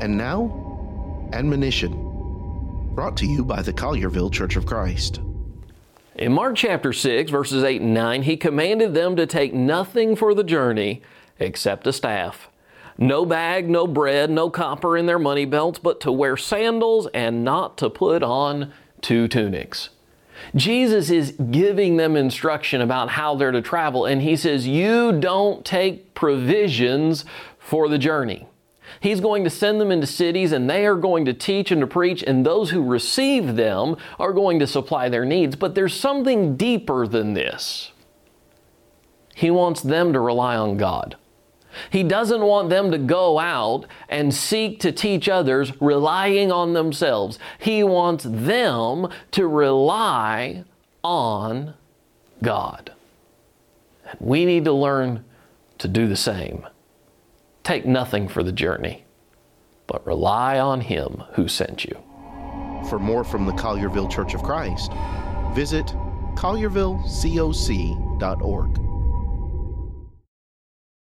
And now, admonition brought to you by the Collierville Church of Christ. In Mark chapter 6, verses 8 and 9, he commanded them to take nothing for the journey except a staff. No bag, no bread, no copper in their money belts, but to wear sandals and not to put on two tunics. Jesus is giving them instruction about how they're to travel, and he says, You don't take provisions for the journey. He's going to send them into cities and they are going to teach and to preach, and those who receive them are going to supply their needs. But there's something deeper than this. He wants them to rely on God. He doesn't want them to go out and seek to teach others relying on themselves. He wants them to rely on God. We need to learn to do the same. Take nothing for the journey, but rely on Him who sent you. For more from the Collierville Church of Christ, visit colliervillecoc.org.